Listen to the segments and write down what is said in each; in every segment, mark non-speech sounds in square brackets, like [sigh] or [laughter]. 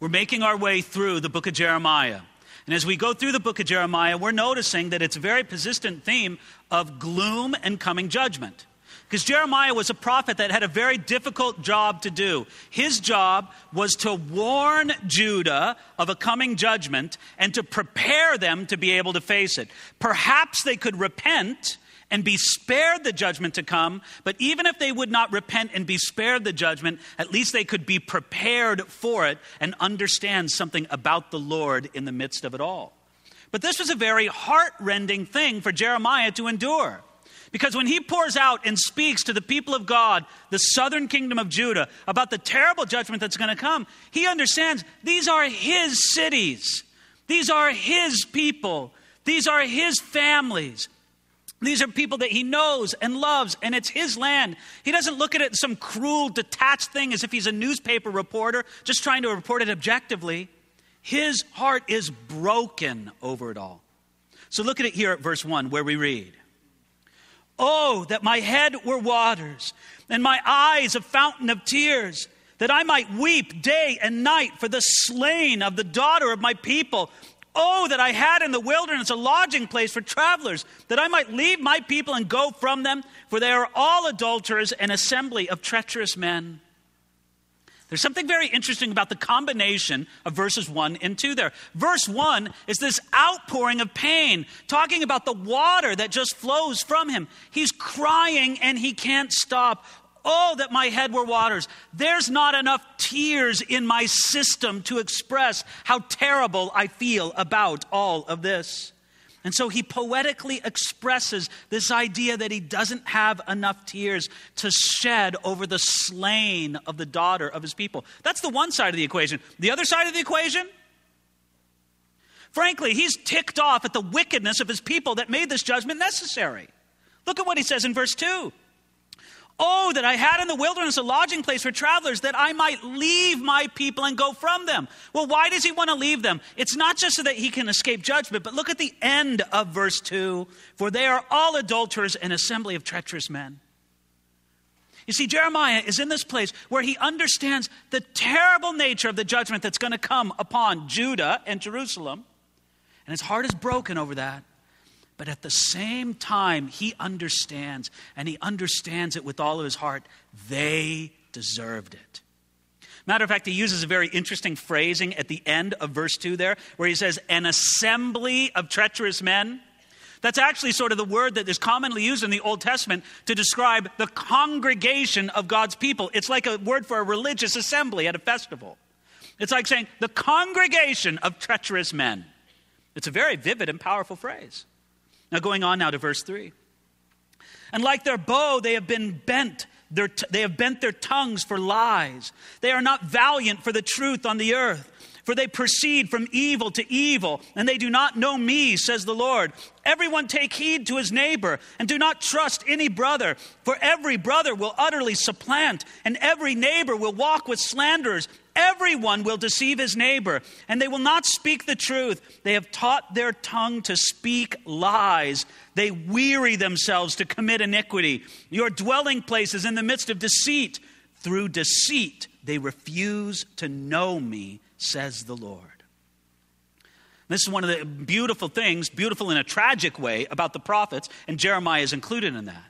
We're making our way through the book of Jeremiah. And as we go through the book of Jeremiah, we're noticing that it's a very persistent theme of gloom and coming judgment. Because Jeremiah was a prophet that had a very difficult job to do. His job was to warn Judah of a coming judgment and to prepare them to be able to face it. Perhaps they could repent and be spared the judgment to come, but even if they would not repent and be spared the judgment, at least they could be prepared for it and understand something about the Lord in the midst of it all. But this was a very heart rending thing for Jeremiah to endure. Because when he pours out and speaks to the people of God, the southern kingdom of Judah, about the terrible judgment that's going to come, he understands these are his cities. These are his people. These are his families. These are people that he knows and loves, and it's his land. He doesn't look at it some cruel, detached thing as if he's a newspaper reporter just trying to report it objectively. His heart is broken over it all. So look at it here at verse 1 where we read Oh, that my head were waters, and my eyes a fountain of tears, that I might weep day and night for the slain of the daughter of my people. Oh, that I had in the wilderness a lodging place for travelers, that I might leave my people and go from them, for they are all adulterers, an assembly of treacherous men. There's something very interesting about the combination of verses 1 and 2 there. Verse 1 is this outpouring of pain, talking about the water that just flows from him. He's crying and he can't stop. Oh, that my head were waters. There's not enough tears in my system to express how terrible I feel about all of this. And so he poetically expresses this idea that he doesn't have enough tears to shed over the slain of the daughter of his people. That's the one side of the equation. The other side of the equation? Frankly, he's ticked off at the wickedness of his people that made this judgment necessary. Look at what he says in verse 2. Oh, that I had in the wilderness a lodging place for travelers, that I might leave my people and go from them. Well, why does he want to leave them? It's not just so that he can escape judgment, but look at the end of verse 2 For they are all adulterers, and assembly of treacherous men. You see, Jeremiah is in this place where he understands the terrible nature of the judgment that's going to come upon Judah and Jerusalem, and his heart is broken over that. But at the same time, he understands, and he understands it with all of his heart, they deserved it. Matter of fact, he uses a very interesting phrasing at the end of verse 2 there, where he says, an assembly of treacherous men. That's actually sort of the word that is commonly used in the Old Testament to describe the congregation of God's people. It's like a word for a religious assembly at a festival. It's like saying the congregation of treacherous men. It's a very vivid and powerful phrase. Now, going on now to verse 3. And like their bow, they have been bent. T- they have bent their tongues for lies. They are not valiant for the truth on the earth. For they proceed from evil to evil, and they do not know me, says the Lord. Everyone take heed to his neighbor, and do not trust any brother. For every brother will utterly supplant, and every neighbor will walk with slanderers. Everyone will deceive his neighbor, and they will not speak the truth. They have taught their tongue to speak lies. They weary themselves to commit iniquity. Your dwelling place is in the midst of deceit. Through deceit, they refuse to know me, says the Lord. This is one of the beautiful things, beautiful in a tragic way, about the prophets, and Jeremiah is included in that.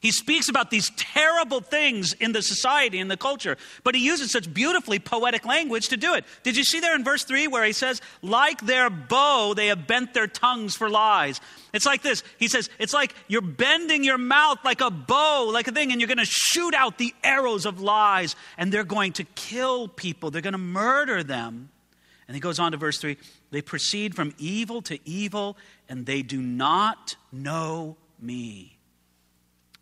He speaks about these terrible things in the society, in the culture, but he uses such beautifully poetic language to do it. Did you see there in verse 3 where he says, like their bow, they have bent their tongues for lies? It's like this. He says, it's like you're bending your mouth like a bow, like a thing, and you're going to shoot out the arrows of lies, and they're going to kill people, they're going to murder them. And he goes on to verse 3 they proceed from evil to evil, and they do not know me.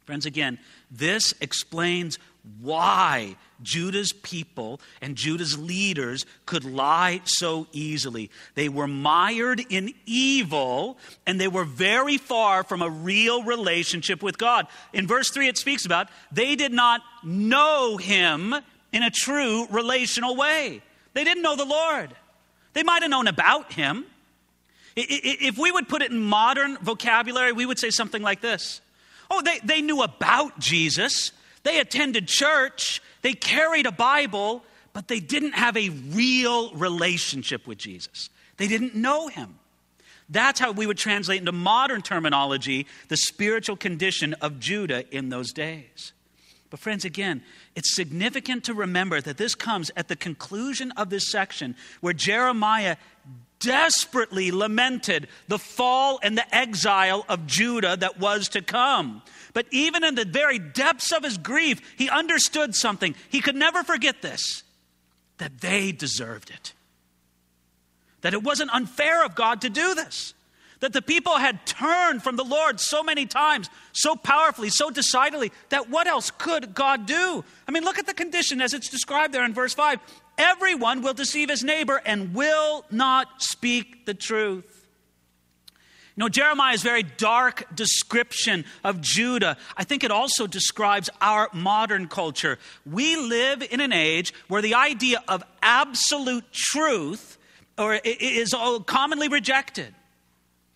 Friends, again, this explains why Judah's people and Judah's leaders could lie so easily. They were mired in evil and they were very far from a real relationship with God. In verse 3, it speaks about they did not know him in a true relational way. They didn't know the Lord. They might have known about him. If we would put it in modern vocabulary, we would say something like this Oh, they, they knew about Jesus, they attended church, they carried a Bible, but they didn't have a real relationship with Jesus. They didn't know him. That's how we would translate into modern terminology the spiritual condition of Judah in those days. But, friends, again, it's significant to remember that this comes at the conclusion of this section where Jeremiah desperately lamented the fall and the exile of Judah that was to come. But even in the very depths of his grief, he understood something. He could never forget this that they deserved it. That it wasn't unfair of God to do this. That the people had turned from the Lord so many times, so powerfully, so decidedly, that what else could God do? I mean, look at the condition as it's described there in verse 5. Everyone will deceive his neighbor and will not speak the truth. You know, Jeremiah's very dark description of Judah, I think it also describes our modern culture. We live in an age where the idea of absolute truth or is commonly rejected.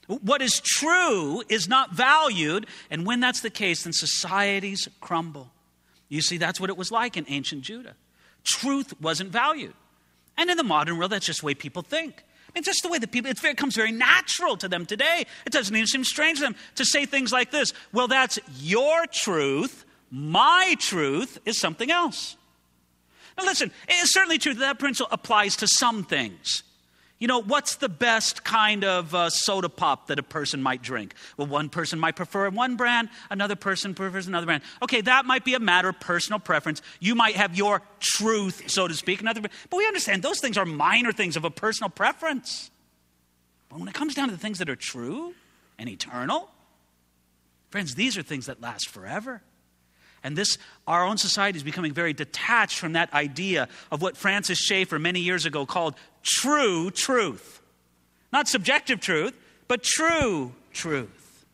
What is true is not valued, and when that's the case, then societies crumble. You see, that's what it was like in ancient Judah. Truth wasn't valued. And in the modern world, that's just the way people think. I mean, just the way that people, it comes very natural to them today. It doesn't even seem strange to them to say things like this Well, that's your truth. My truth is something else. Now, listen, it's certainly true that that principle applies to some things. You know, what's the best kind of uh, soda pop that a person might drink? Well, one person might prefer one brand, another person prefers another brand. Okay, that might be a matter of personal preference. You might have your truth, so to speak, another but we understand those things are minor things of a personal preference. But when it comes down to the things that are true and eternal, friends, these are things that last forever. And this, our own society is becoming very detached from that idea of what Francis Schaeffer many years ago called true truth. Not subjective truth, but true truth.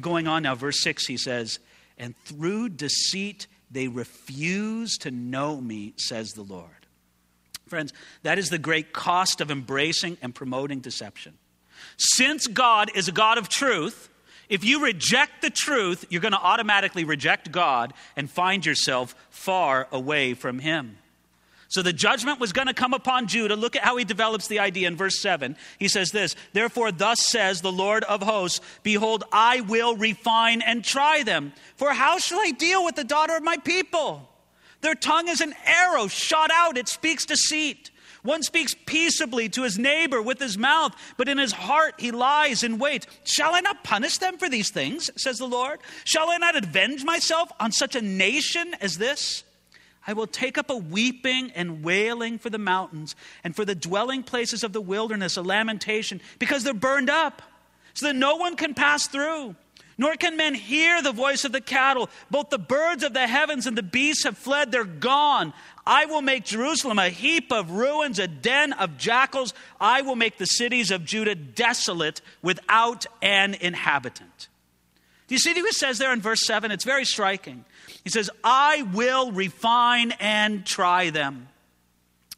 Going on now, verse 6, he says, And through deceit they refuse to know me, says the Lord. Friends, that is the great cost of embracing and promoting deception. Since God is a God of truth, if you reject the truth, you're going to automatically reject God and find yourself far away from Him. So the judgment was going to come upon Judah. Look at how he develops the idea in verse 7. He says this Therefore, thus says the Lord of hosts, Behold, I will refine and try them. For how shall I deal with the daughter of my people? Their tongue is an arrow shot out, it speaks deceit. One speaks peaceably to his neighbor with his mouth, but in his heart he lies in wait. Shall I not punish them for these things, says the Lord? Shall I not avenge myself on such a nation as this? I will take up a weeping and wailing for the mountains and for the dwelling places of the wilderness, a lamentation, because they're burned up, so that no one can pass through. Nor can men hear the voice of the cattle. Both the birds of the heavens and the beasts have fled, they're gone. I will make Jerusalem a heap of ruins, a den of jackals. I will make the cities of Judah desolate without an inhabitant. Do you see what he says there in verse 7? It's very striking. He says, I will refine and try them.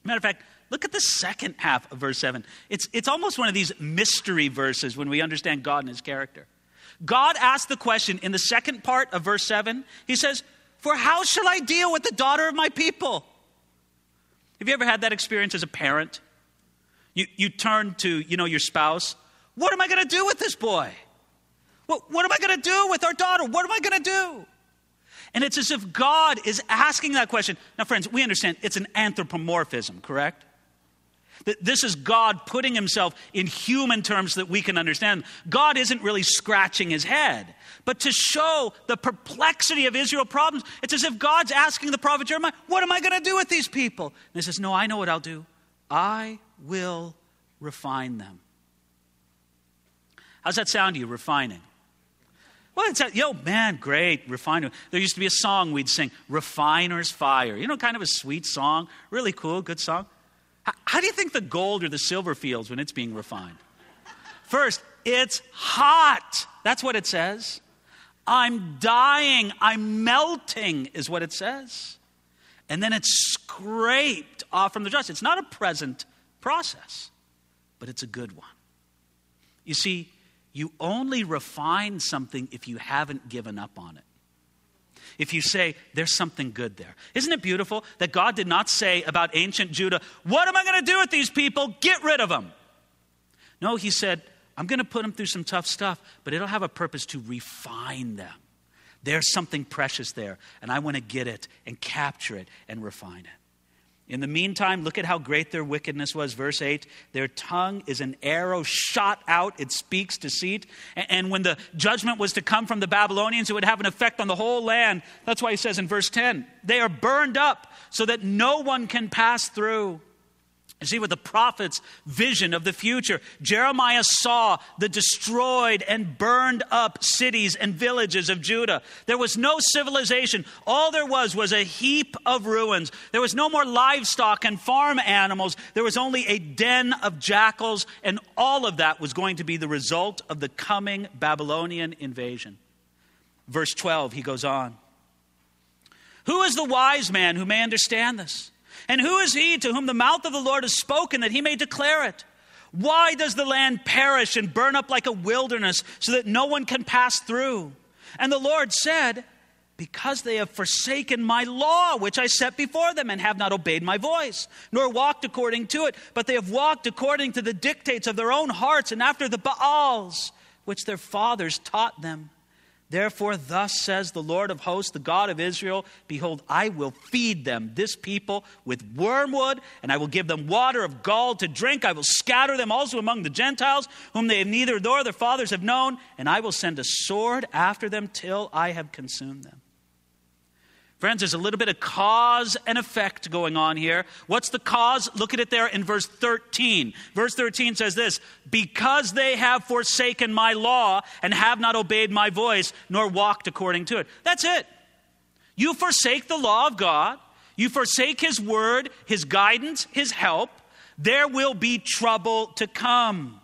Matter of fact, look at the second half of verse 7. It's, it's almost one of these mystery verses when we understand God and his character. God asks the question in the second part of verse 7. He says, For how shall I deal with the daughter of my people? Have you ever had that experience as a parent? You, you turn to, you know, your spouse. What am I going to do with this boy? What, what am I going to do with our daughter? What am I going to do? And it's as if God is asking that question. Now, friends, we understand it's an anthropomorphism, correct? That This is God putting himself in human terms that we can understand. God isn't really scratching his head. But to show the perplexity of Israel's problems, it's as if God's asking the prophet Jeremiah, What am I going to do with these people? And he says, No, I know what I'll do. I will refine them. How's that sound to you, refining? Well, it's a, yo, man, great, refining. There used to be a song we'd sing, Refiner's Fire. You know, kind of a sweet song, really cool, good song. How, how do you think the gold or the silver feels when it's being refined? First, it's hot. That's what it says. I'm dying, I'm melting, is what it says. And then it's scraped off from the dust. It's not a present process, but it's a good one. You see, you only refine something if you haven't given up on it. if you say there's something good there. Isn't it beautiful that God did not say about ancient Judah, What am I going to do with these people? Get rid of them. No, He said, I'm going to put them through some tough stuff, but it'll have a purpose to refine them. There's something precious there, and I want to get it and capture it and refine it. In the meantime, look at how great their wickedness was. Verse 8 Their tongue is an arrow shot out, it speaks deceit. And when the judgment was to come from the Babylonians, it would have an effect on the whole land. That's why he says in verse 10 They are burned up so that no one can pass through. See, with the prophet's vision of the future, Jeremiah saw the destroyed and burned up cities and villages of Judah. There was no civilization. All there was was a heap of ruins. There was no more livestock and farm animals. There was only a den of jackals, and all of that was going to be the result of the coming Babylonian invasion. Verse 12, he goes on Who is the wise man who may understand this? And who is he to whom the mouth of the Lord has spoken that he may declare it? Why does the land perish and burn up like a wilderness so that no one can pass through? And the Lord said, Because they have forsaken my law, which I set before them, and have not obeyed my voice, nor walked according to it, but they have walked according to the dictates of their own hearts and after the Baals, which their fathers taught them. Therefore, thus says the Lord of hosts, the God of Israel Behold, I will feed them, this people, with wormwood, and I will give them water of gall to drink. I will scatter them also among the Gentiles, whom they have neither nor their fathers have known, and I will send a sword after them till I have consumed them. Friends, there's a little bit of cause and effect going on here. What's the cause? Look at it there in verse 13. Verse 13 says this Because they have forsaken my law and have not obeyed my voice, nor walked according to it. That's it. You forsake the law of God, you forsake his word, his guidance, his help, there will be trouble to come.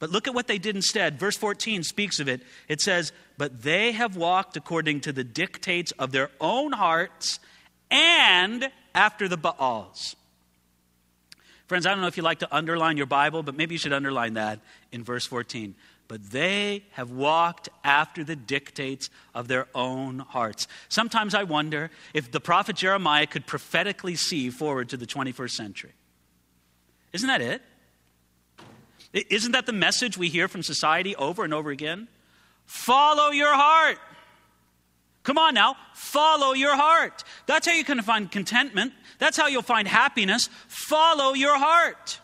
But look at what they did instead. Verse 14 speaks of it. It says, But they have walked according to the dictates of their own hearts and after the Baals. Friends, I don't know if you like to underline your Bible, but maybe you should underline that in verse 14. But they have walked after the dictates of their own hearts. Sometimes I wonder if the prophet Jeremiah could prophetically see forward to the 21st century. Isn't that it? Isn't that the message we hear from society over and over again? Follow your heart. Come on now, follow your heart. That's how you can find contentment. That's how you'll find happiness. Follow your heart.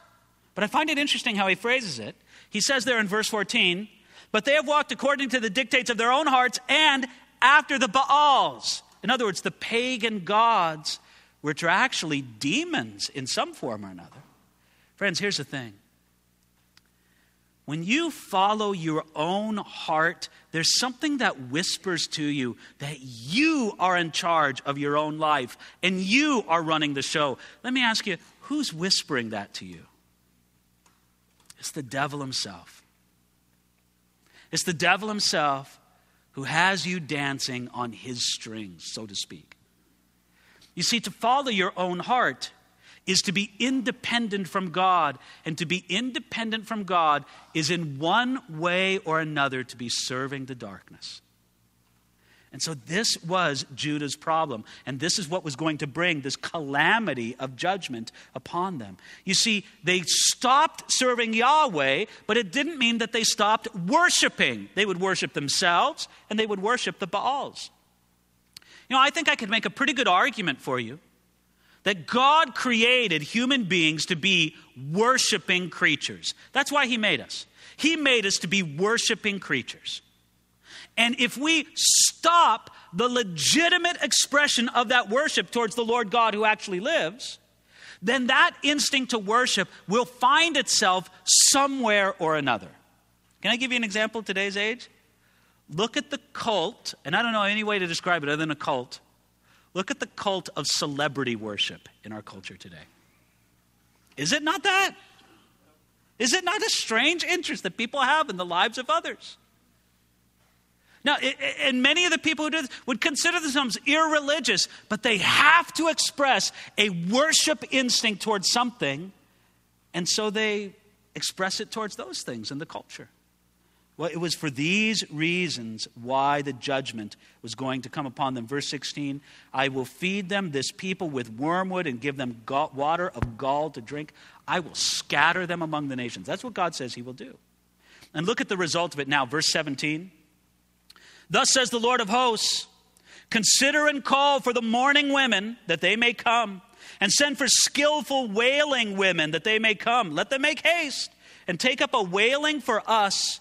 But I find it interesting how he phrases it. He says there in verse 14, but they have walked according to the dictates of their own hearts and after the Baals. In other words, the pagan gods, which are actually demons in some form or another. Friends, here's the thing when you follow your own heart, there's something that whispers to you that you are in charge of your own life and you are running the show. Let me ask you, who's whispering that to you? It's the devil himself. It's the devil himself who has you dancing on his strings, so to speak. You see, to follow your own heart is to be independent from God. And to be independent from God is in one way or another to be serving the darkness. And so this was Judah's problem. And this is what was going to bring this calamity of judgment upon them. You see, they stopped serving Yahweh, but it didn't mean that they stopped worshiping. They would worship themselves and they would worship the Baals. You know, I think I could make a pretty good argument for you that God created human beings to be worshiping creatures. That's why He made us. He made us to be worshiping creatures. And if we stop the legitimate expression of that worship towards the Lord God who actually lives, then that instinct to worship will find itself somewhere or another. Can I give you an example of today's age? Look at the cult, and I don't know any way to describe it other than a cult, Look at the cult of celebrity worship in our culture today. Is it not that? Is it not a strange interest that people have in the lives of others? Now, and many of the people who do this would consider themselves irreligious, but they have to express a worship instinct towards something, and so they express it towards those things in the culture. Well, it was for these reasons why the judgment was going to come upon them. Verse 16 I will feed them, this people, with wormwood and give them water of gall to drink. I will scatter them among the nations. That's what God says He will do. And look at the result of it now. Verse 17 Thus says the Lord of hosts Consider and call for the mourning women that they may come, and send for skillful wailing women that they may come. Let them make haste and take up a wailing for us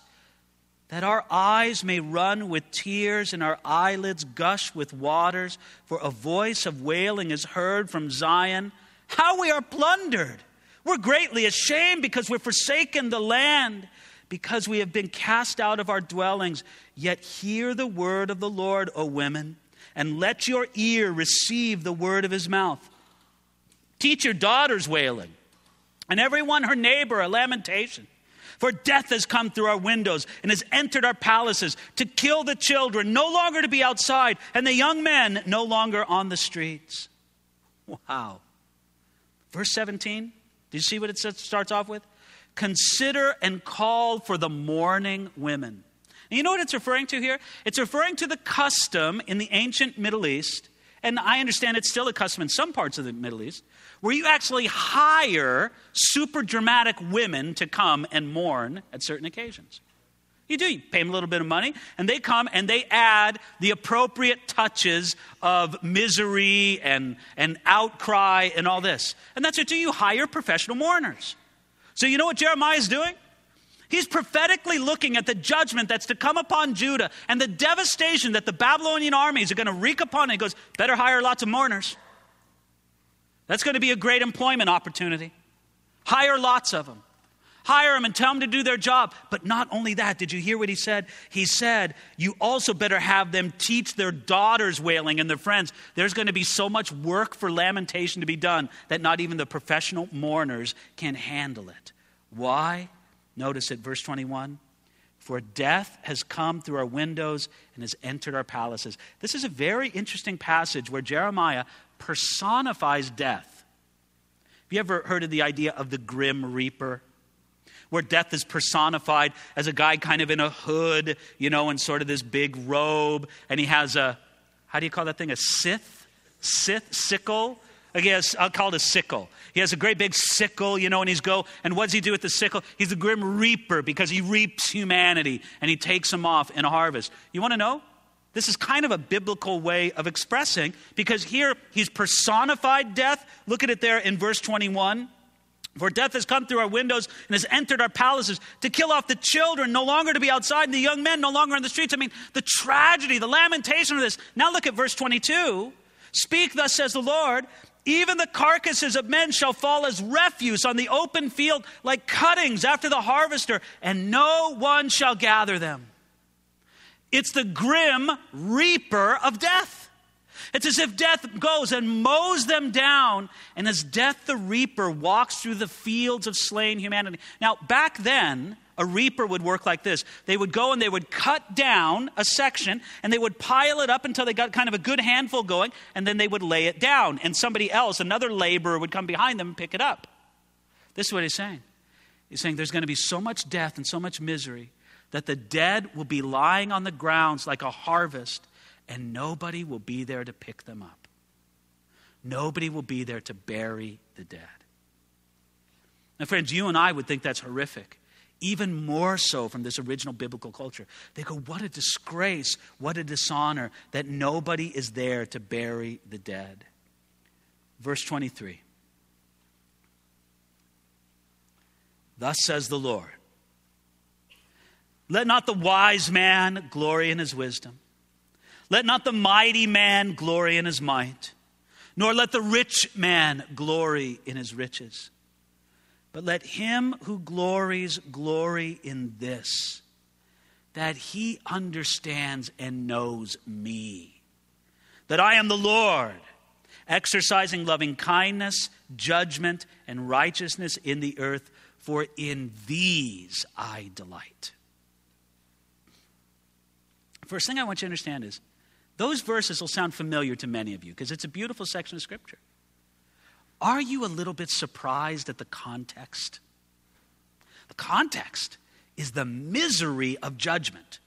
that our eyes may run with tears and our eyelids gush with waters, for a voice of wailing is heard from Zion. How we are plundered! We're greatly ashamed because we've forsaken the land, because we have been cast out of our dwellings. Yet hear the word of the Lord, O women, and let your ear receive the word of his mouth. Teach your daughters wailing, and everyone her neighbor a lamentation. For death has come through our windows and has entered our palaces to kill the children, no longer to be outside, and the young men no longer on the streets. Wow. Verse 17, do you see what it starts off with? Consider and call for the mourning women. And you know what it's referring to here? It's referring to the custom in the ancient Middle East, and I understand it's still a custom in some parts of the Middle East, where you actually hire super dramatic women to come and mourn at certain occasions. You do. You pay them a little bit of money, and they come and they add the appropriate touches of misery and, and outcry and all this. And that's what do. You hire professional mourners. So, you know what Jeremiah is doing? He's prophetically looking at the judgment that's to come upon Judah and the devastation that the Babylonian armies are going to wreak upon it. He goes, Better hire lots of mourners. That's going to be a great employment opportunity. Hire lots of them. Hire them and tell them to do their job. But not only that, did you hear what he said? He said, You also better have them teach their daughters wailing and their friends. There's going to be so much work for lamentation to be done that not even the professional mourners can handle it. Why? Notice it, verse 21. For death has come through our windows and has entered our palaces. This is a very interesting passage where Jeremiah personifies death. Have you ever heard of the idea of the grim reaper? Where death is personified as a guy kind of in a hood, you know, in sort of this big robe, and he has a, how do you call that thing? A scythe? Scythe? Sickle? I guess I'll call it a sickle. He has a great big sickle, you know, and he's go, and what does he do with the sickle? He's a grim reaper because he reaps humanity and he takes them off in a harvest. You want to know? This is kind of a biblical way of expressing because here he's personified death. Look at it there in verse 21. For death has come through our windows and has entered our palaces to kill off the children, no longer to be outside, and the young men no longer on the streets. I mean, the tragedy, the lamentation of this. Now look at verse 22. Speak, thus says the Lord. Even the carcasses of men shall fall as refuse on the open field, like cuttings after the harvester, and no one shall gather them. It's the grim reaper of death. It's as if death goes and mows them down, and as death the reaper walks through the fields of slain humanity. Now, back then, a reaper would work like this. They would go and they would cut down a section and they would pile it up until they got kind of a good handful going, and then they would lay it down. And somebody else, another laborer, would come behind them and pick it up. This is what he's saying. He's saying there's going to be so much death and so much misery that the dead will be lying on the grounds like a harvest, and nobody will be there to pick them up. Nobody will be there to bury the dead. Now, friends, you and I would think that's horrific, even more so from this original biblical culture. They go, What a disgrace, what a dishonor that nobody is there to bury the dead. Verse 23 Thus says the Lord let not the wise man glory in his wisdom. Let not the mighty man glory in his might, nor let the rich man glory in his riches. But let him who glories glory in this, that he understands and knows me, that I am the Lord, exercising loving kindness, judgment, and righteousness in the earth, for in these I delight. First thing I want you to understand is those verses will sound familiar to many of you because it's a beautiful section of Scripture. Are you a little bit surprised at the context? The context is the misery of judgment.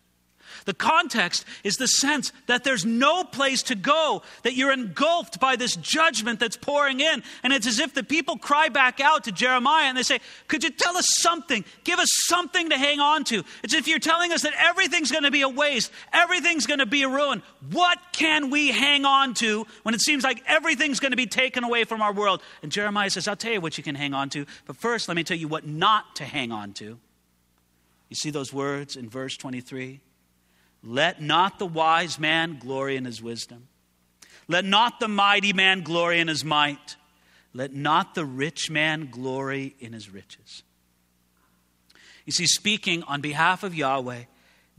The context is the sense that there's no place to go, that you're engulfed by this judgment that's pouring in. And it's as if the people cry back out to Jeremiah and they say, Could you tell us something? Give us something to hang on to. It's if you're telling us that everything's going to be a waste, everything's going to be a ruin. What can we hang on to when it seems like everything's going to be taken away from our world? And Jeremiah says, I'll tell you what you can hang on to. But first, let me tell you what not to hang on to. You see those words in verse 23? Let not the wise man glory in his wisdom. Let not the mighty man glory in his might. Let not the rich man glory in his riches. You see, speaking on behalf of Yahweh,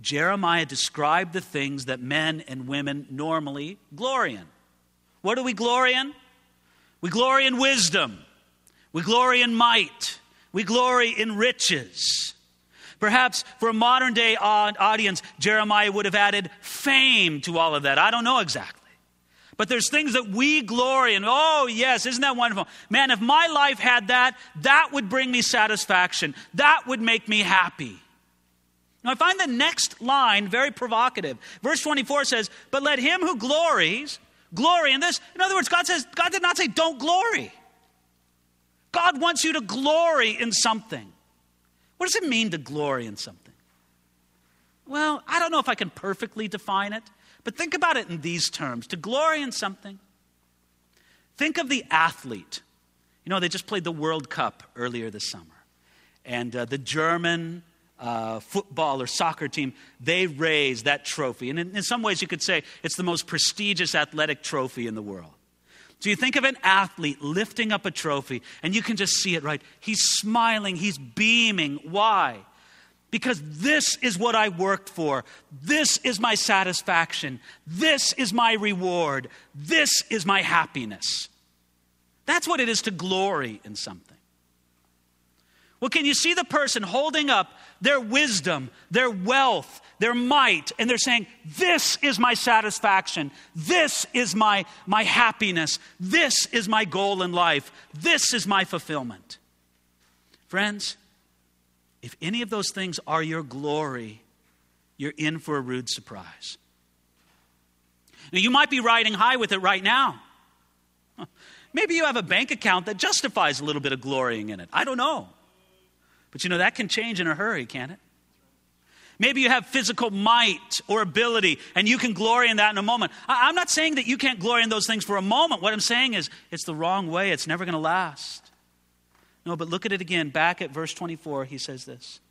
Jeremiah described the things that men and women normally glory in. What do we glory in? We glory in wisdom. We glory in might. We glory in riches. Perhaps for a modern day audience, Jeremiah would have added fame to all of that. I don't know exactly. But there's things that we glory in. Oh, yes, isn't that wonderful? Man, if my life had that, that would bring me satisfaction. That would make me happy. Now, I find the next line very provocative. Verse 24 says, But let him who glories glory in this. In other words, God says, God did not say, Don't glory. God wants you to glory in something. What does it mean to glory in something? Well, I don't know if I can perfectly define it, but think about it in these terms to glory in something. Think of the athlete. You know, they just played the World Cup earlier this summer. And uh, the German uh, football or soccer team, they raised that trophy. And in, in some ways, you could say it's the most prestigious athletic trophy in the world. So you think of an athlete lifting up a trophy, and you can just see it, right? He's smiling, he's beaming. Why? Because this is what I worked for. This is my satisfaction. This is my reward. This is my happiness. That's what it is to glory in something. Well, can you see the person holding up their wisdom, their wealth, their might, and they're saying, This is my satisfaction. This is my, my happiness. This is my goal in life. This is my fulfillment. Friends, if any of those things are your glory, you're in for a rude surprise. Now, you might be riding high with it right now. Maybe you have a bank account that justifies a little bit of glorying in it. I don't know. But you know, that can change in a hurry, can't it? Maybe you have physical might or ability, and you can glory in that in a moment. I'm not saying that you can't glory in those things for a moment. What I'm saying is it's the wrong way, it's never going to last. No, but look at it again. Back at verse 24, he says this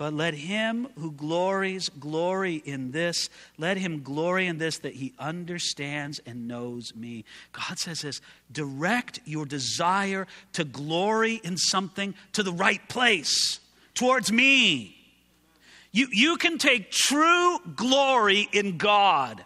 but let him who glories glory in this. Let him glory in this that he understands and knows me. God says this direct your desire to glory in something to the right place, towards me. You, you can take true glory in God.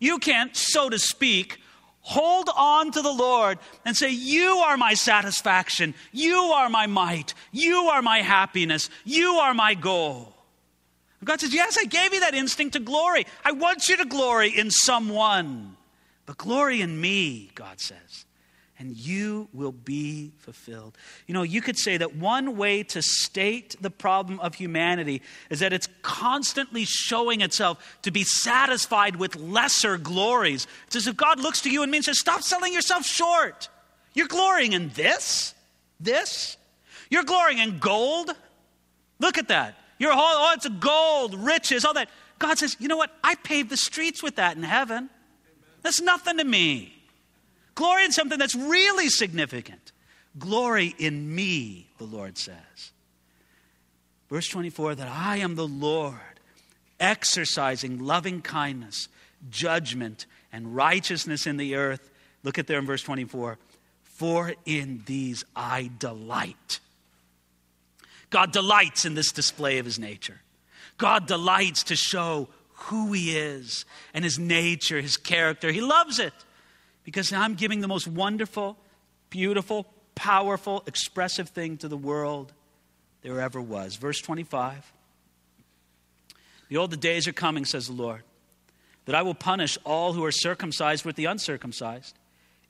You can't, so to speak, Hold on to the Lord and say, You are my satisfaction. You are my might. You are my happiness. You are my goal. God says, Yes, I gave you that instinct to glory. I want you to glory in someone. But glory in me, God says and you will be fulfilled. You know, you could say that one way to state the problem of humanity is that it's constantly showing itself to be satisfied with lesser glories. It's as if God looks to you and means, Stop selling yourself short. You're glorying in this, this. You're glorying in gold. Look at that. You're, oh, it's gold, riches, all that. God says, You know what? I paved the streets with that in heaven. That's nothing to me. Glory in something that's really significant. Glory in me, the Lord says. Verse 24 that I am the Lord, exercising loving kindness, judgment, and righteousness in the earth. Look at there in verse 24. For in these I delight. God delights in this display of his nature. God delights to show who he is and his nature, his character. He loves it because I'm giving the most wonderful, beautiful, powerful, expressive thing to the world there ever was. Verse 25 Behold, the days are coming, says the Lord, that I will punish all who are circumcised with the uncircumcised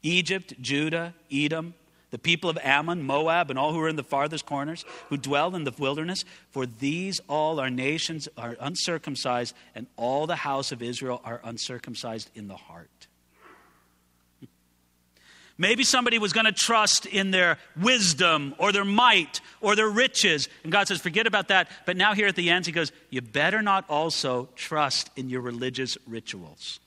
Egypt, Judah, Edom, the people of Ammon, Moab, and all who are in the farthest corners, who dwell in the wilderness. For these all are nations are uncircumcised, and all the house of Israel are uncircumcised in the heart. Maybe somebody was going to trust in their wisdom or their might or their riches. And God says, forget about that. But now, here at the end, He goes, You better not also trust in your religious rituals.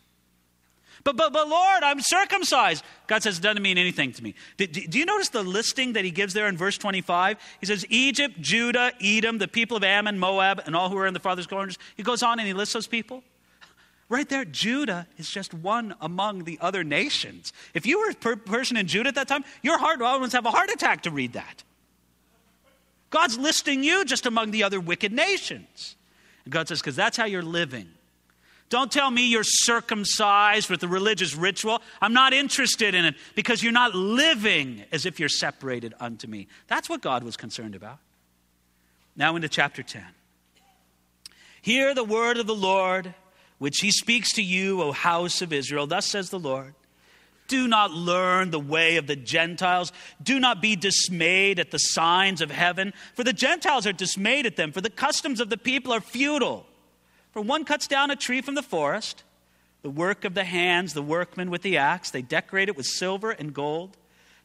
But, but, but Lord, I'm circumcised. God says, it doesn't mean anything to me. Do, do, you notice the listing that he gives there in verse 25? He says, Egypt, Judah, Edom, the people of Ammon, Moab, and all who are in the farthest corners. He goes on and he lists those people. Right there, Judah is just one among the other nations. If you were a per- person in Judah at that time, your heart would almost have a heart attack to read that. God's listing you just among the other wicked nations. And God says, because that's how you're living. Don't tell me you're circumcised with the religious ritual. I'm not interested in it because you're not living as if you're separated unto me. That's what God was concerned about. Now into chapter 10. Hear the word of the Lord, which he speaks to you, O house of Israel. Thus says the Lord. Do not learn the way of the Gentiles. Do not be dismayed at the signs of heaven, for the Gentiles are dismayed at them, for the customs of the people are futile. For one cuts down a tree from the forest, the work of the hands, the workmen with the axe. They decorate it with silver and gold.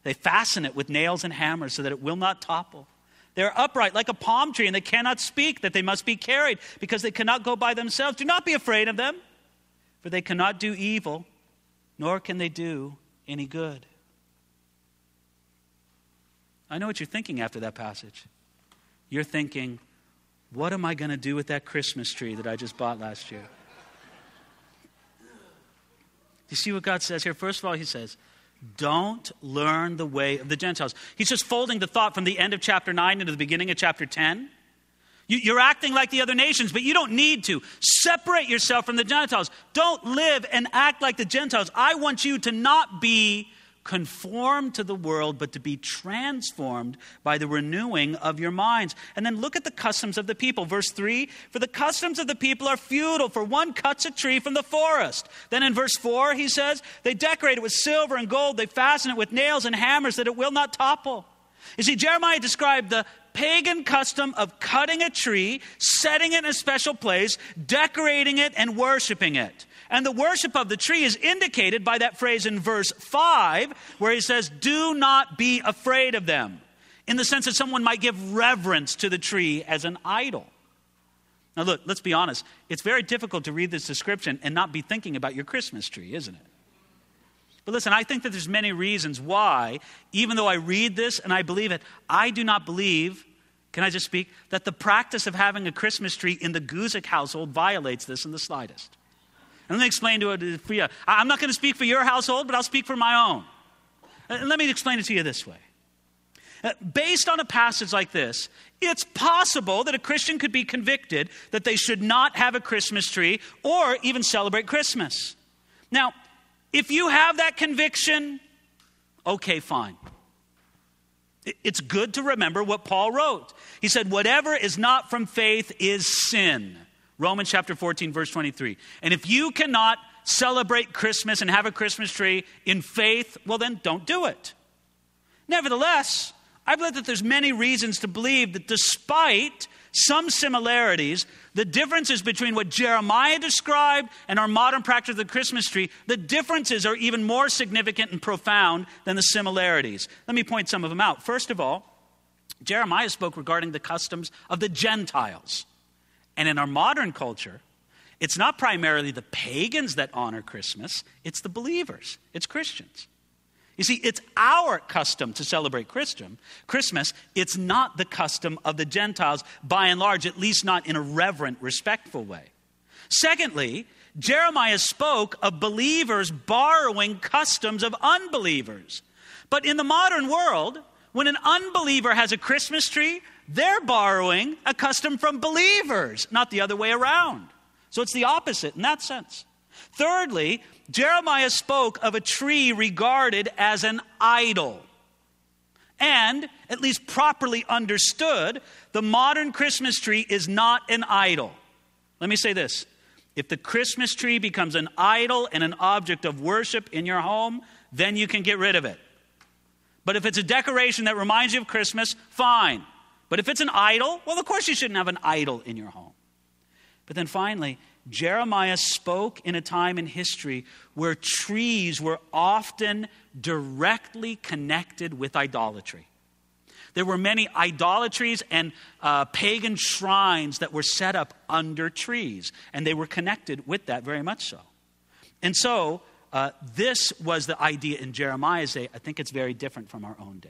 They fasten it with nails and hammers so that it will not topple. They are upright like a palm tree, and they cannot speak, that they must be carried, because they cannot go by themselves. Do not be afraid of them, for they cannot do evil, nor can they do any good. I know what you're thinking after that passage. You're thinking, what am I going to do with that Christmas tree that I just bought last year? You see what God says here? First of all, He says, don't learn the way of the Gentiles. He's just folding the thought from the end of chapter 9 into the beginning of chapter 10. You're acting like the other nations, but you don't need to. Separate yourself from the Gentiles. Don't live and act like the Gentiles. I want you to not be conformed to the world, but to be transformed by the renewing of your minds. And then look at the customs of the people. Verse 3 For the customs of the people are futile, for one cuts a tree from the forest. Then in verse 4, he says, They decorate it with silver and gold, they fasten it with nails and hammers that it will not topple. You see, Jeremiah described the pagan custom of cutting a tree, setting it in a special place, decorating it, and worshiping it. And the worship of the tree is indicated by that phrase in verse 5, where he says, Do not be afraid of them, in the sense that someone might give reverence to the tree as an idol. Now, look, let's be honest. It's very difficult to read this description and not be thinking about your Christmas tree, isn't it? But listen, I think that there's many reasons why, even though I read this and I believe it, I do not believe, can I just speak, that the practice of having a Christmas tree in the Guzik household violates this in the slightest. And let me explain to for you. I'm not going to speak for your household, but I'll speak for my own. Uh, let me explain it to you this way. Uh, based on a passage like this, it's possible that a Christian could be convicted that they should not have a Christmas tree or even celebrate Christmas. Now, if you have that conviction, okay, fine. It's good to remember what Paul wrote. He said, Whatever is not from faith is sin. Romans chapter 14, verse 23. And if you cannot celebrate Christmas and have a Christmas tree in faith, well, then don't do it. Nevertheless, I believe that there's many reasons to believe that despite some similarities, the differences between what Jeremiah described and our modern practice of the Christmas tree, the differences are even more significant and profound than the similarities. Let me point some of them out. First of all, Jeremiah spoke regarding the customs of the Gentiles. And in our modern culture, it's not primarily the pagans that honor Christmas, it's the believers, it's Christians. You see, it's our custom to celebrate Christian, Christmas. It's not the custom of the Gentiles, by and large, at least not in a reverent, respectful way. Secondly, Jeremiah spoke of believers borrowing customs of unbelievers. But in the modern world, when an unbeliever has a Christmas tree, they're borrowing a custom from believers, not the other way around. So it's the opposite in that sense. Thirdly, Jeremiah spoke of a tree regarded as an idol. And, at least properly understood, the modern Christmas tree is not an idol. Let me say this if the Christmas tree becomes an idol and an object of worship in your home, then you can get rid of it. But if it's a decoration that reminds you of Christmas, fine. But if it's an idol, well, of course you shouldn't have an idol in your home. But then finally, Jeremiah spoke in a time in history where trees were often directly connected with idolatry. There were many idolatries and uh, pagan shrines that were set up under trees, and they were connected with that very much so. And so, uh, this was the idea in Jeremiah's day. I think it's very different from our own day.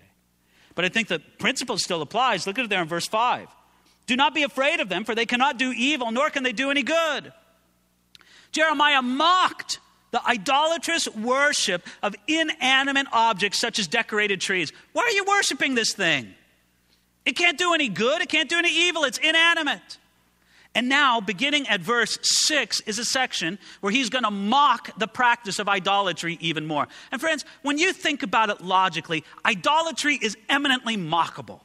But I think the principle still applies. Look at it there in verse 5. Do not be afraid of them, for they cannot do evil, nor can they do any good. Jeremiah mocked the idolatrous worship of inanimate objects such as decorated trees. Why are you worshiping this thing? It can't do any good, it can't do any evil, it's inanimate. And now, beginning at verse 6, is a section where he's going to mock the practice of idolatry even more. And friends, when you think about it logically, idolatry is eminently mockable.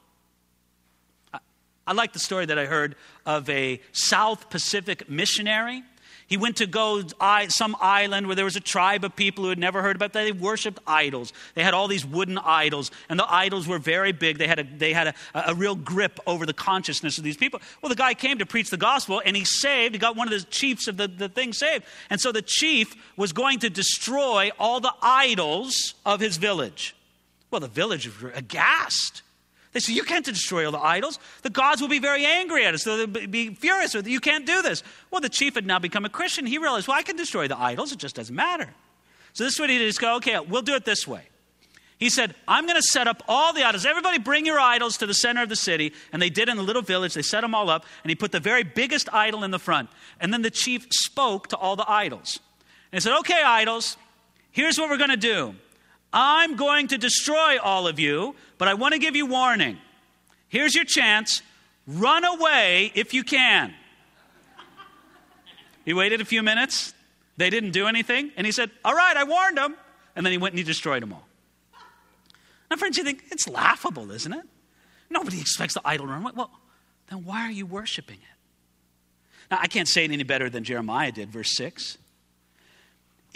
I like the story that I heard of a South Pacific missionary he went to go some island where there was a tribe of people who had never heard about that. They worshiped idols. They had all these wooden idols, and the idols were very big. They had, a, they had a, a real grip over the consciousness of these people. Well, the guy came to preach the gospel, and he saved. He got one of the chiefs of the, the thing saved. And so the chief was going to destroy all the idols of his village. Well, the village was aghast. They say, You can't destroy all the idols. The gods will be very angry at us. They'll be furious with you. You can't do this. Well, the chief had now become a Christian. He realized, Well, I can destroy the idols. It just doesn't matter. So this is what he did. He go, Okay, we'll do it this way. He said, I'm going to set up all the idols. Everybody bring your idols to the center of the city. And they did in the little village. They set them all up. And he put the very biggest idol in the front. And then the chief spoke to all the idols. And he said, Okay, idols, here's what we're going to do. I'm going to destroy all of you, but I want to give you warning. Here's your chance. Run away if you can. He waited a few minutes. They didn't do anything. And he said, All right, I warned them. And then he went and he destroyed them all. Now, friends, you think it's laughable, isn't it? Nobody expects the idol to run away. Well, then why are you worshiping it? Now, I can't say it any better than Jeremiah did, verse 6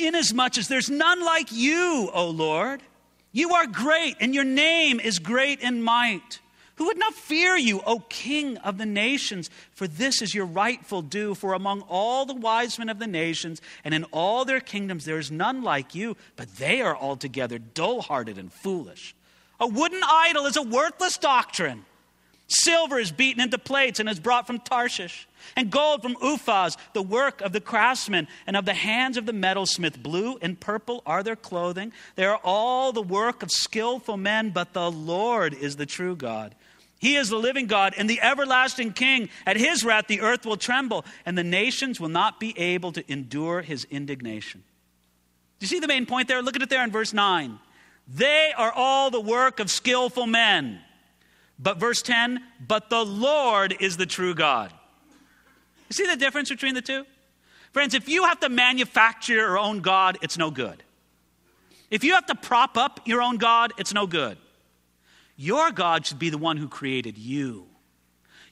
inasmuch as there's none like you, O Lord. You are great, and your name is great in might. Who would not fear you, O King of the nations? For this is your rightful due. For among all the wise men of the nations and in all their kingdoms there is none like you, but they are altogether dull hearted and foolish. A wooden idol is a worthless doctrine. Silver is beaten into plates and is brought from Tarshish and gold from Uphaz, the work of the craftsmen, and of the hands of the metalsmith. Blue and purple are their clothing. They are all the work of skillful men, but the Lord is the true God. He is the living God and the everlasting King. At his wrath, the earth will tremble, and the nations will not be able to endure his indignation. Do you see the main point there? Look at it there in verse 9. They are all the work of skillful men. But verse 10, but the Lord is the true God. You see the difference between the two? Friends, if you have to manufacture your own God, it's no good. If you have to prop up your own God, it's no good. Your God should be the one who created you.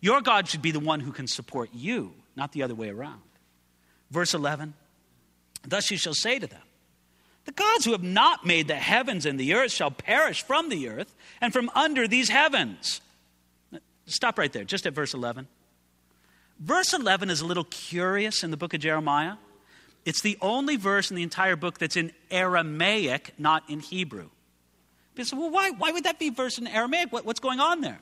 Your God should be the one who can support you, not the other way around. Verse 11 Thus you shall say to them, The gods who have not made the heavens and the earth shall perish from the earth and from under these heavens. Stop right there, just at verse 11. Verse 11 is a little curious in the book of Jeremiah. It's the only verse in the entire book that's in Aramaic, not in Hebrew. People say, well, why, why would that be verse in Aramaic? What, what's going on there?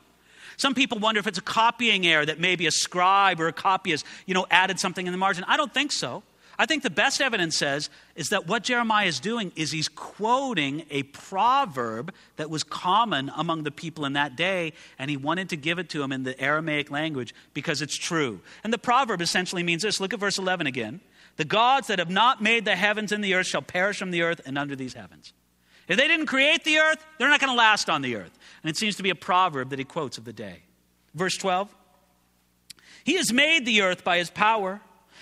Some people wonder if it's a copying error that maybe a scribe or a copyist, you know, added something in the margin. I don't think so. I think the best evidence says is that what Jeremiah is doing is he's quoting a proverb that was common among the people in that day, and he wanted to give it to him in the Aramaic language because it's true. And the proverb essentially means this look at verse 11 again. The gods that have not made the heavens and the earth shall perish from the earth and under these heavens. If they didn't create the earth, they're not going to last on the earth. And it seems to be a proverb that he quotes of the day. Verse 12 He has made the earth by his power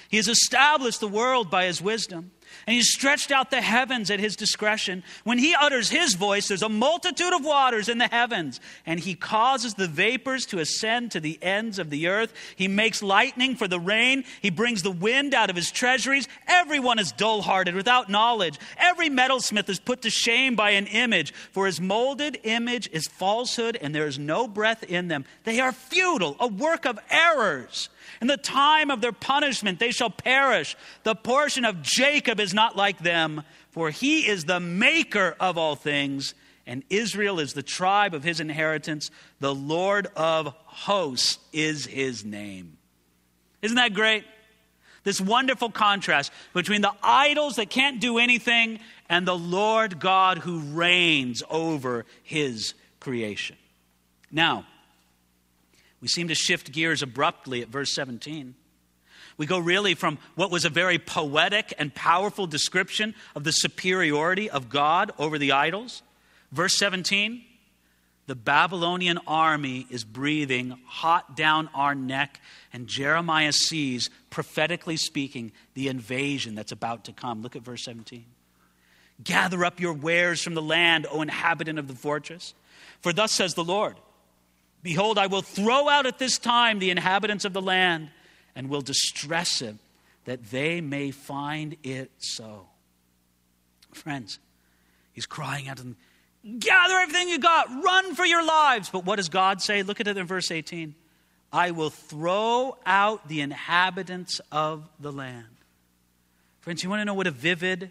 he has established the world by his wisdom. And he stretched out the heavens at his discretion. When he utters his voice, there's a multitude of waters in the heavens. And he causes the vapors to ascend to the ends of the earth. He makes lightning for the rain. He brings the wind out of his treasuries. Everyone is dull hearted, without knowledge. Every metalsmith is put to shame by an image. For his molded image is falsehood, and there is no breath in them. They are futile, a work of errors. In the time of their punishment, they shall perish. The portion of Jacob is not like them, for he is the maker of all things, and Israel is the tribe of his inheritance. The Lord of hosts is his name. Isn't that great? This wonderful contrast between the idols that can't do anything and the Lord God who reigns over his creation. Now, we seem to shift gears abruptly at verse 17. We go really from what was a very poetic and powerful description of the superiority of God over the idols. Verse 17 the Babylonian army is breathing hot down our neck, and Jeremiah sees, prophetically speaking, the invasion that's about to come. Look at verse 17. Gather up your wares from the land, O inhabitant of the fortress. For thus says the Lord Behold, I will throw out at this time the inhabitants of the land and will distress it, that they may find it so. Friends, he's crying out to them, Gather everything you got, run for your lives. But what does God say? Look at it in verse 18. I will throw out the inhabitants of the land. Friends, you want to know what a vivid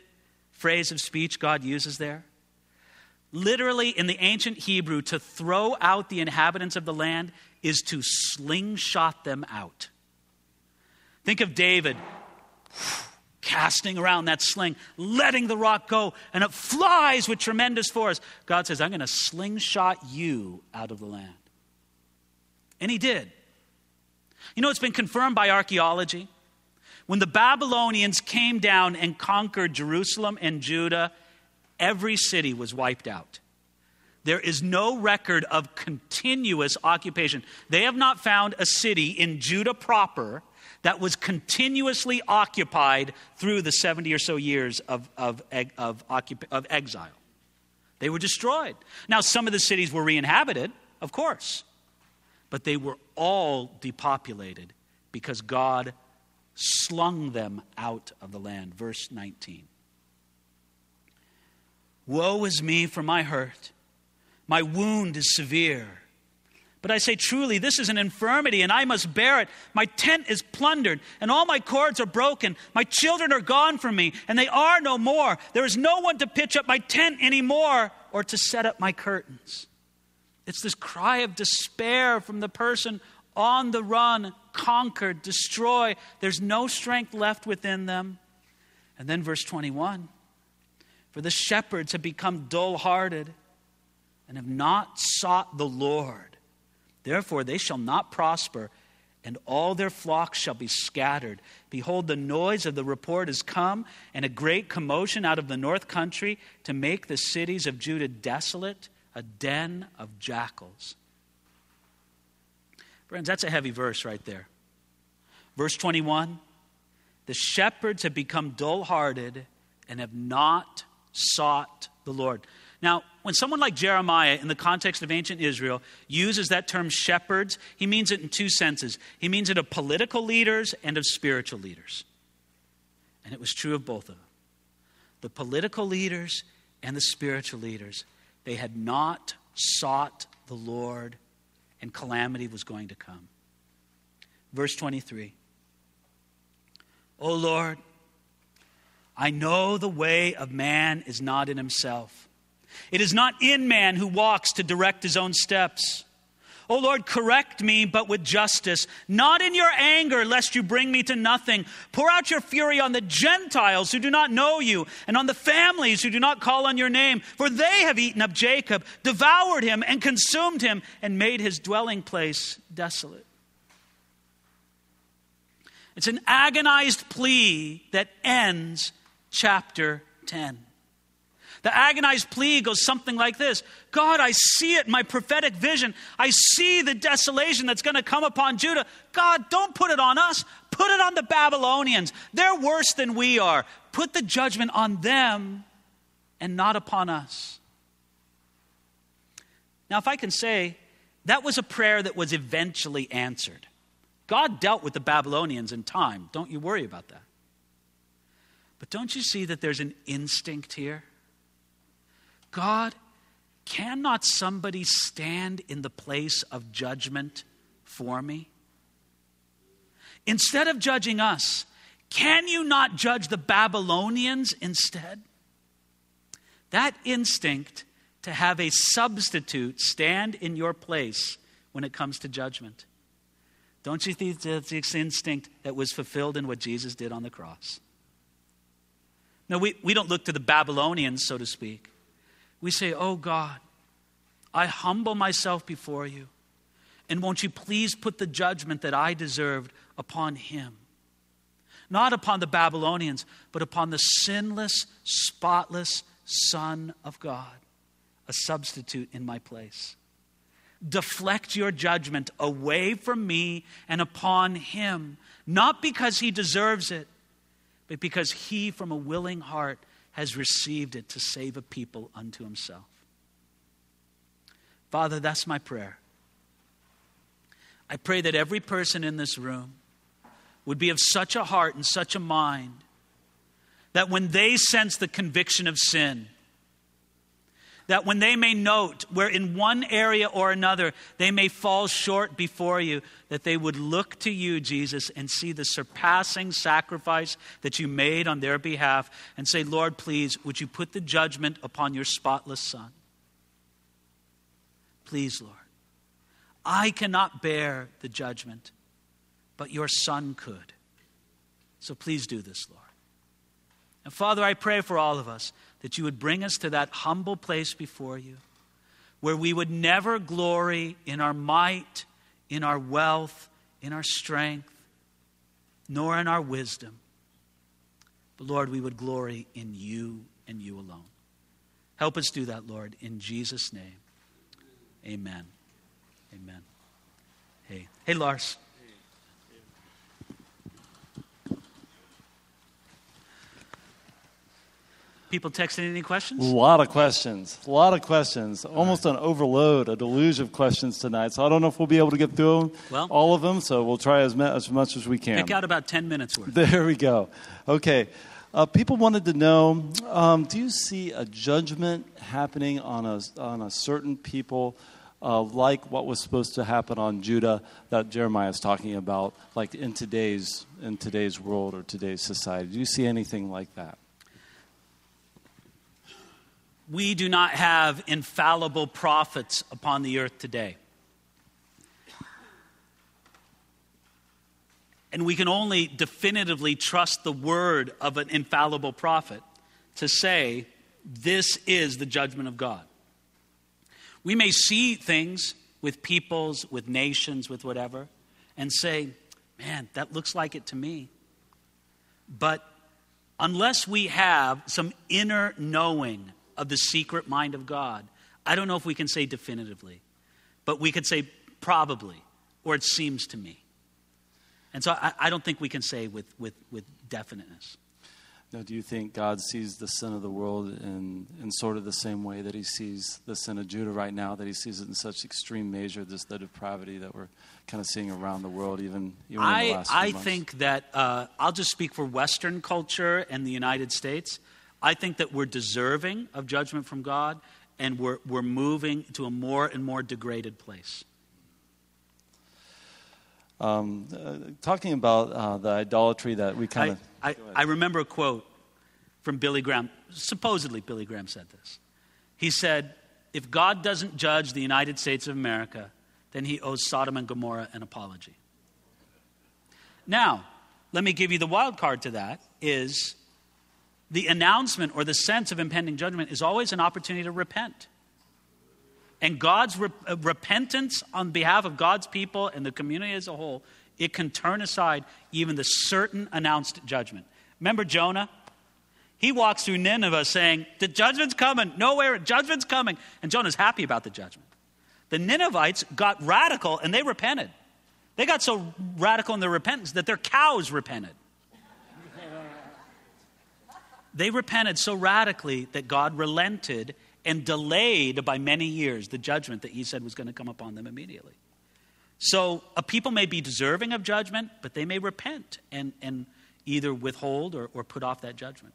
phrase of speech God uses there? Literally, in the ancient Hebrew, to throw out the inhabitants of the land is to slingshot them out. Think of David casting around that sling, letting the rock go, and it flies with tremendous force. God says, I'm going to slingshot you out of the land. And he did. You know, it's been confirmed by archaeology. When the Babylonians came down and conquered Jerusalem and Judah every city was wiped out. There is no record of continuous occupation. They have not found a city in Judah proper that was continuously occupied through the 70 or so years of, of, of, of exile. They were destroyed. Now, some of the cities were re inhabited, of course, but they were all depopulated because God slung them out of the land. Verse 19. Woe is me for my hurt. My wound is severe. But I say truly, this is an infirmity, and I must bear it. My tent is plundered, and all my cords are broken. My children are gone from me, and they are no more. There is no one to pitch up my tent anymore or to set up my curtains. It's this cry of despair from the person on the run, conquered, destroyed. There's no strength left within them. And then verse 21 for the shepherds have become dull hearted and have not sought the Lord. Therefore, they shall not prosper, and all their flocks shall be scattered. Behold, the noise of the report is come, and a great commotion out of the north country to make the cities of Judah desolate, a den of jackals. Friends, that's a heavy verse right there. Verse 21 The shepherds have become dull hearted and have not sought the Lord. Now, when someone like Jeremiah, in the context of ancient Israel, uses that term shepherds, he means it in two senses. He means it of political leaders and of spiritual leaders. And it was true of both of them. The political leaders and the spiritual leaders, they had not sought the Lord, and calamity was going to come. Verse 23 O Lord, I know the way of man is not in himself. It is not in man who walks to direct his own steps. O Lord, correct me, but with justice, not in your anger, lest you bring me to nothing. Pour out your fury on the Gentiles who do not know you, and on the families who do not call on your name. For they have eaten up Jacob, devoured him, and consumed him, and made his dwelling place desolate. It's an agonized plea that ends chapter 10. The agonized plea goes something like this God, I see it in my prophetic vision. I see the desolation that's going to come upon Judah. God, don't put it on us, put it on the Babylonians. They're worse than we are. put the judgment on them and not upon us. Now, if I can say, that was a prayer that was eventually answered. God dealt with the Babylonians in time. Don't you worry about that. But don't you see that there's an instinct here? God, cannot somebody stand in the place of judgment for me? Instead of judging us, can you not judge the Babylonians instead? That instinct to have a substitute stand in your place when it comes to judgment. Don't you think that's the instinct that was fulfilled in what Jesus did on the cross? No, we, we don't look to the Babylonians, so to speak. We say, Oh God, I humble myself before you. And won't you please put the judgment that I deserved upon him? Not upon the Babylonians, but upon the sinless, spotless Son of God, a substitute in my place. Deflect your judgment away from me and upon him, not because he deserves it, but because he, from a willing heart, has received it to save a people unto himself. Father, that's my prayer. I pray that every person in this room would be of such a heart and such a mind that when they sense the conviction of sin, that when they may note where in one area or another they may fall short before you, that they would look to you, Jesus, and see the surpassing sacrifice that you made on their behalf and say, Lord, please, would you put the judgment upon your spotless Son? Please, Lord. I cannot bear the judgment, but your Son could. So please do this, Lord. And Father, I pray for all of us that you would bring us to that humble place before you where we would never glory in our might, in our wealth, in our strength, nor in our wisdom. But Lord, we would glory in you and you alone. Help us do that, Lord, in Jesus' name. Amen. Amen. Hey, hey, Lars. People texting any questions? A lot of questions. A lot of questions. Almost an overload, a deluge of questions tonight. So I don't know if we'll be able to get through well, all of them. So we'll try as, as much as we can. Pick out about 10 minutes worth. There we go. Okay. Uh, people wanted to know um, do you see a judgment happening on a, on a certain people? Uh, like what was supposed to happen on Judah that Jeremiah is talking about, like in today's in today's world or today's society. Do you see anything like that? We do not have infallible prophets upon the earth today. And we can only definitively trust the word of an infallible prophet to say, this is the judgment of God. We may see things with peoples, with nations, with whatever, and say, man, that looks like it to me. But unless we have some inner knowing of the secret mind of God. I don't know if we can say definitively, but we could say probably, or it seems to me. And so I, I don't think we can say with, with, with definiteness. Now, do you think God sees the sin of the world in, in sort of the same way that He sees the sin of Judah right now, that He sees it in such extreme measure, this the depravity that we're kind of seeing around the world, even, even I, in the last I months? think that uh, I'll just speak for Western culture and the United States. I think that we're deserving of judgment from God and we're, we're moving to a more and more degraded place. Um, uh, talking about uh, the idolatry that we kind of. I, I, I remember a quote from Billy Graham. Supposedly, Billy Graham said this. He said, If God doesn't judge the United States of America, then he owes Sodom and Gomorrah an apology. Now, let me give you the wild card to that is the announcement or the sense of impending judgment is always an opportunity to repent. And God's re- uh, repentance on behalf of God's people and the community as a whole, it can turn aside even the certain announced judgment. Remember Jonah? He walks through Nineveh saying, The judgment's coming. Nowhere, judgment's coming. And Jonah's happy about the judgment. The Ninevites got radical and they repented. They got so radical in their repentance that their cows repented. They repented so radically that God relented and delayed by many years the judgment that he said was going to come upon them immediately. So a people may be deserving of judgment, but they may repent and, and either withhold or, or put off that judgment.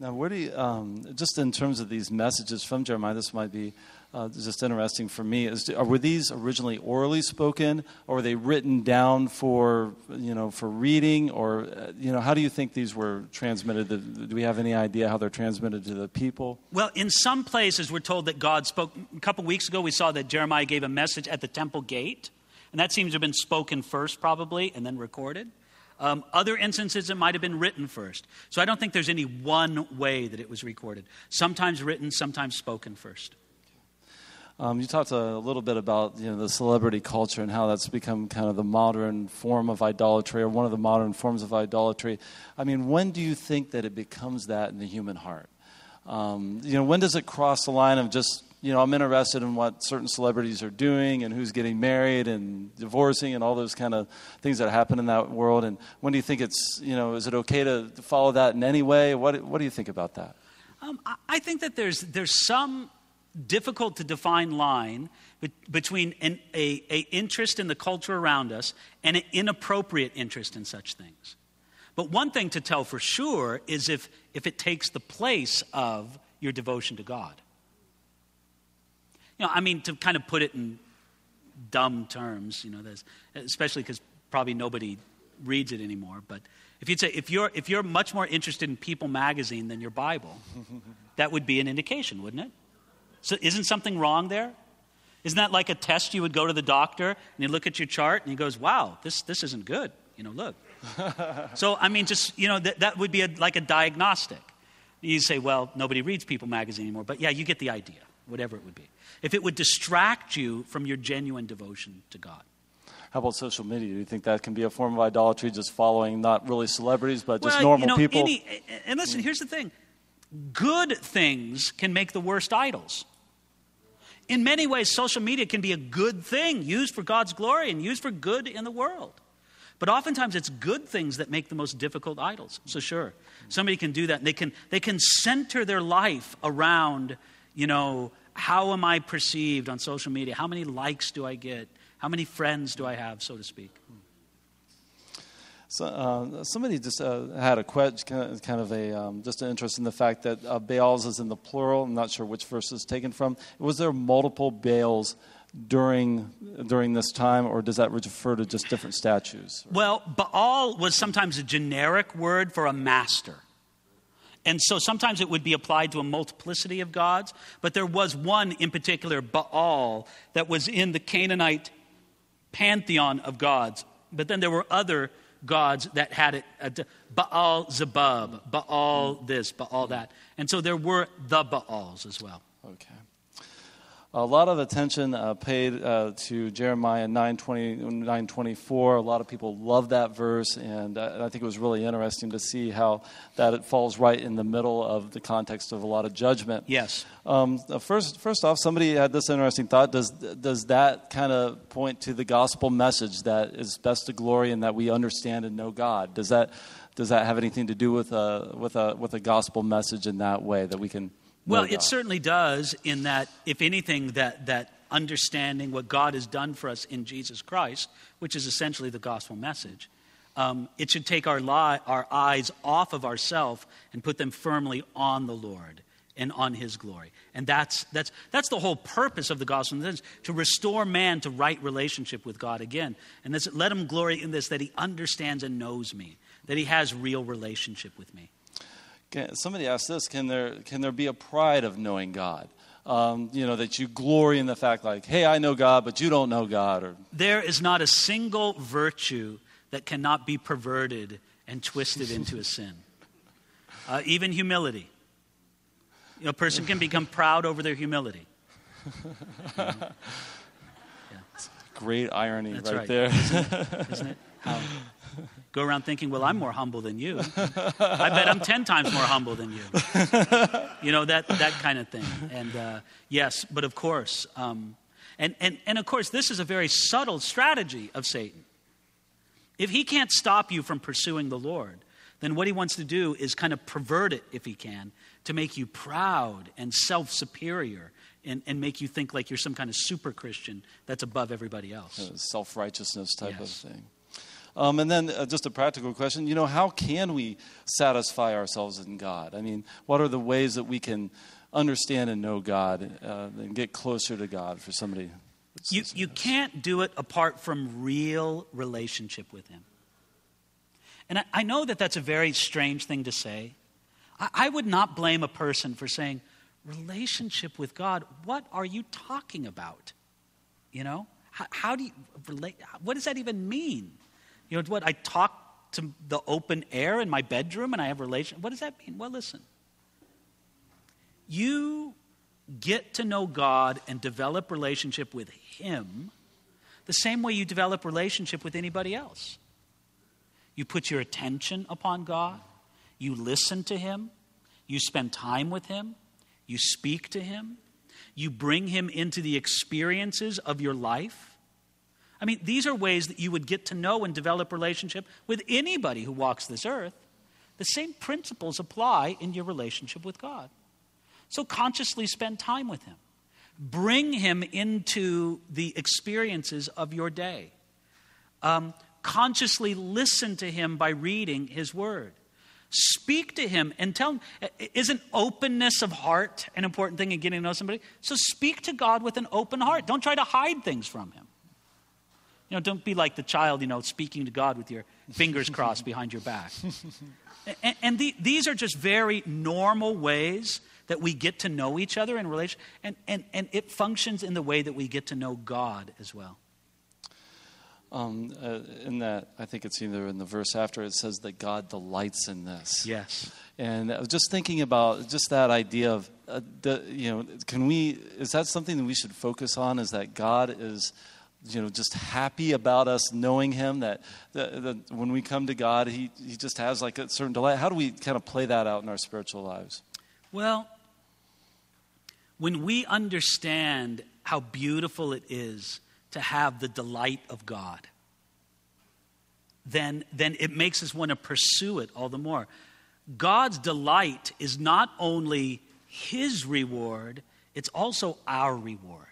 Now, where do you, um, just in terms of these messages from Jeremiah, this might be uh, just interesting for me. Is, were these originally orally spoken, or were they written down for, you know, for reading, or, uh, you know, how do you think these were transmitted? Do we have any idea how they're transmitted to the people? Well, in some places, we're told that God spoke. A couple weeks ago, we saw that Jeremiah gave a message at the temple gate, and that seems to have been spoken first, probably, and then recorded. Um, other instances, it might have been written first. So I don't think there's any one way that it was recorded. Sometimes written, sometimes spoken first. Um, you talked a little bit about you know, the celebrity culture and how that's become kind of the modern form of idolatry or one of the modern forms of idolatry. I mean, when do you think that it becomes that in the human heart? Um, you know, when does it cross the line of just you know, I'm interested in what certain celebrities are doing and who's getting married and divorcing and all those kind of things that happen in that world. And when do you think it's, you know, is it okay to, follow that in any way? What, what do you think about that? Um, I think that there's, there's some difficult to define line between an a, a interest in the culture around us and an inappropriate interest in such things. But one thing to tell for sure is if, if it takes the place of your devotion to God. You know, I mean, to kind of put it in dumb terms, you know, especially because probably nobody reads it anymore. But if you'd say, if you're, if you're much more interested in People magazine than your Bible, [laughs] that would be an indication, wouldn't it? So isn't something wrong there? Isn't that like a test you would go to the doctor and you look at your chart and he goes, wow, this, this isn't good. You know, look. [laughs] so, I mean, just, you know, that, that would be a, like a diagnostic. You say, well, nobody reads People magazine anymore. But yeah, you get the idea, whatever it would be if it would distract you from your genuine devotion to God. How about social media? Do you think that can be a form of idolatry, just following not really celebrities, but just well, normal you know, people? Any, and listen, mm. here's the thing good things can make the worst idols. In many ways, social media can be a good thing, used for God's glory and used for good in the world. But oftentimes, it's good things that make the most difficult idols. So, sure, somebody can do that. They can, they can center their life around, you know, how am I perceived on social media? How many likes do I get? How many friends do I have, so to speak? So, uh, somebody just uh, had a question, kind of a um, just an interest in the fact that uh, Baals is in the plural. I'm not sure which verse is taken from. Was there multiple Baals during during this time, or does that refer to just different statues? Well, Baal was sometimes a generic word for a master. And so sometimes it would be applied to a multiplicity of gods, but there was one in particular, Baal, that was in the Canaanite pantheon of gods. But then there were other gods that had it uh, Baal Zebub, Baal this, Baal that. And so there were the Baals as well. Okay a lot of attention uh, paid uh, to Jeremiah 920, 924. A lot of people love that verse, and uh, I think it was really interesting to see how that it falls right in the middle of the context of a lot of judgment. Yes. Um, first, first off, somebody had this interesting thought. Does, does that kind of point to the gospel message that is best to glory and that we understand and know God? Does that, does that have anything to do with a, with, a, with a gospel message in that way that we can well, it certainly does, in that, if anything, that, that understanding what God has done for us in Jesus Christ, which is essentially the gospel message, um, it should take our, li- our eyes off of ourselves and put them firmly on the Lord and on his glory. And that's, that's, that's the whole purpose of the gospel, to restore man to right relationship with God again. And this, let him glory in this, that he understands and knows me, that he has real relationship with me. Can, somebody asked this can there, can there be a pride of knowing God? Um, you know, that you glory in the fact, like, hey, I know God, but you don't know God. Or... There is not a single virtue that cannot be perverted and twisted into a sin. [laughs] Uh, even humility. You know, a person can become proud over their humility. yeah. [laughs] Great irony right, right. there. Isn't it? Isn't it? [laughs] How, [laughs] go around thinking, well, I'm more humble than you. I bet I'm 10 times more humble than you. [laughs] You know, that, that kind of thing. And uh, yes, but of course, um, and, and, and of course, this is a very subtle strategy of Satan. If he can't stop you from pursuing the Lord, then what he wants to do is kind of pervert it, if he can, to make you proud and self superior and, and make you think like you're some kind of super Christian that's above everybody else. Self righteousness type Yes. of thing. Um, and then uh, just a practical question, you know, how can we satisfy ourselves in God? I mean, what are the ways that we can understand and know God uh, and get closer to God for somebody? You, you this? can't do it apart from real relationship with Him. And I, I know that that's a very strange thing to say. I, I would not blame a person for saying, relationship with God, what are you talking about? You know? How, how do you relate? What does that even mean? You know, what? I talk to the open air in my bedroom and I have relation. What does that mean? Well, listen. You get to know God and develop relationship with Him the same way you develop relationship with anybody else. You put your attention upon God, you listen to Him, you spend time with Him, you speak to Him, you bring Him into the experiences of your life. I mean, these are ways that you would get to know and develop relationship with anybody who walks this earth. The same principles apply in your relationship with God. So consciously spend time with Him. Bring Him into the experiences of your day. Um, consciously listen to Him by reading His Word. Speak to Him and tell Him. Isn't openness of heart an important thing in getting to know somebody? So speak to God with an open heart. Don't try to hide things from Him. You know, don't be like the child, you know, speaking to God with your fingers crossed behind your back. [laughs] And, and the, these are just very normal ways that we get to know each other in relation, and, and, and it functions in the way that we get to know God as well. Um, uh, in that, I think it's either in the verse after, it says that God delights in this. Yes. And I was just thinking about just that idea of, uh, the, you know, can we, is that something that we should focus on? Is that God is, you know, just happy about us knowing Him? That, when we come to God, he, he just has like a certain delight. How do we kind of play that out in our spiritual lives? Well, when we understand how beautiful it is to have the delight of God, then, then it makes us want to pursue it all the more. God's delight is not only His reward, it's also our reward.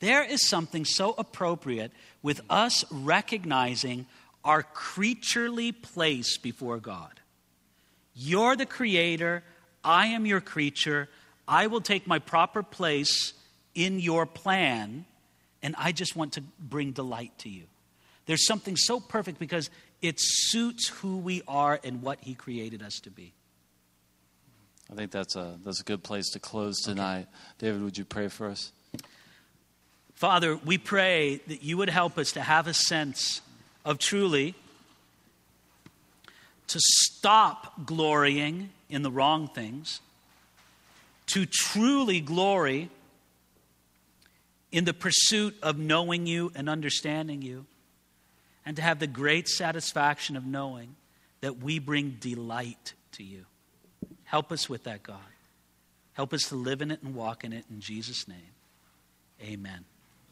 There is something so appropriate with us recognizing our creaturely place before God. You're the creator, I am your creature. I will take my proper place in your plan, and I just want to bring delight to you. There's something so perfect because it suits who we are and what He created us to be. I think that's a, that's a good place to close tonight. David, would you pray for us? Father, we pray that you would help us to have a sense of truly to stop glorying in the wrong things, to truly glory in the pursuit of knowing you and understanding you, and to have the great satisfaction of knowing that we bring delight to you. Help us with that, God. Help us to live in it and walk in it in Jesus' name. Amen.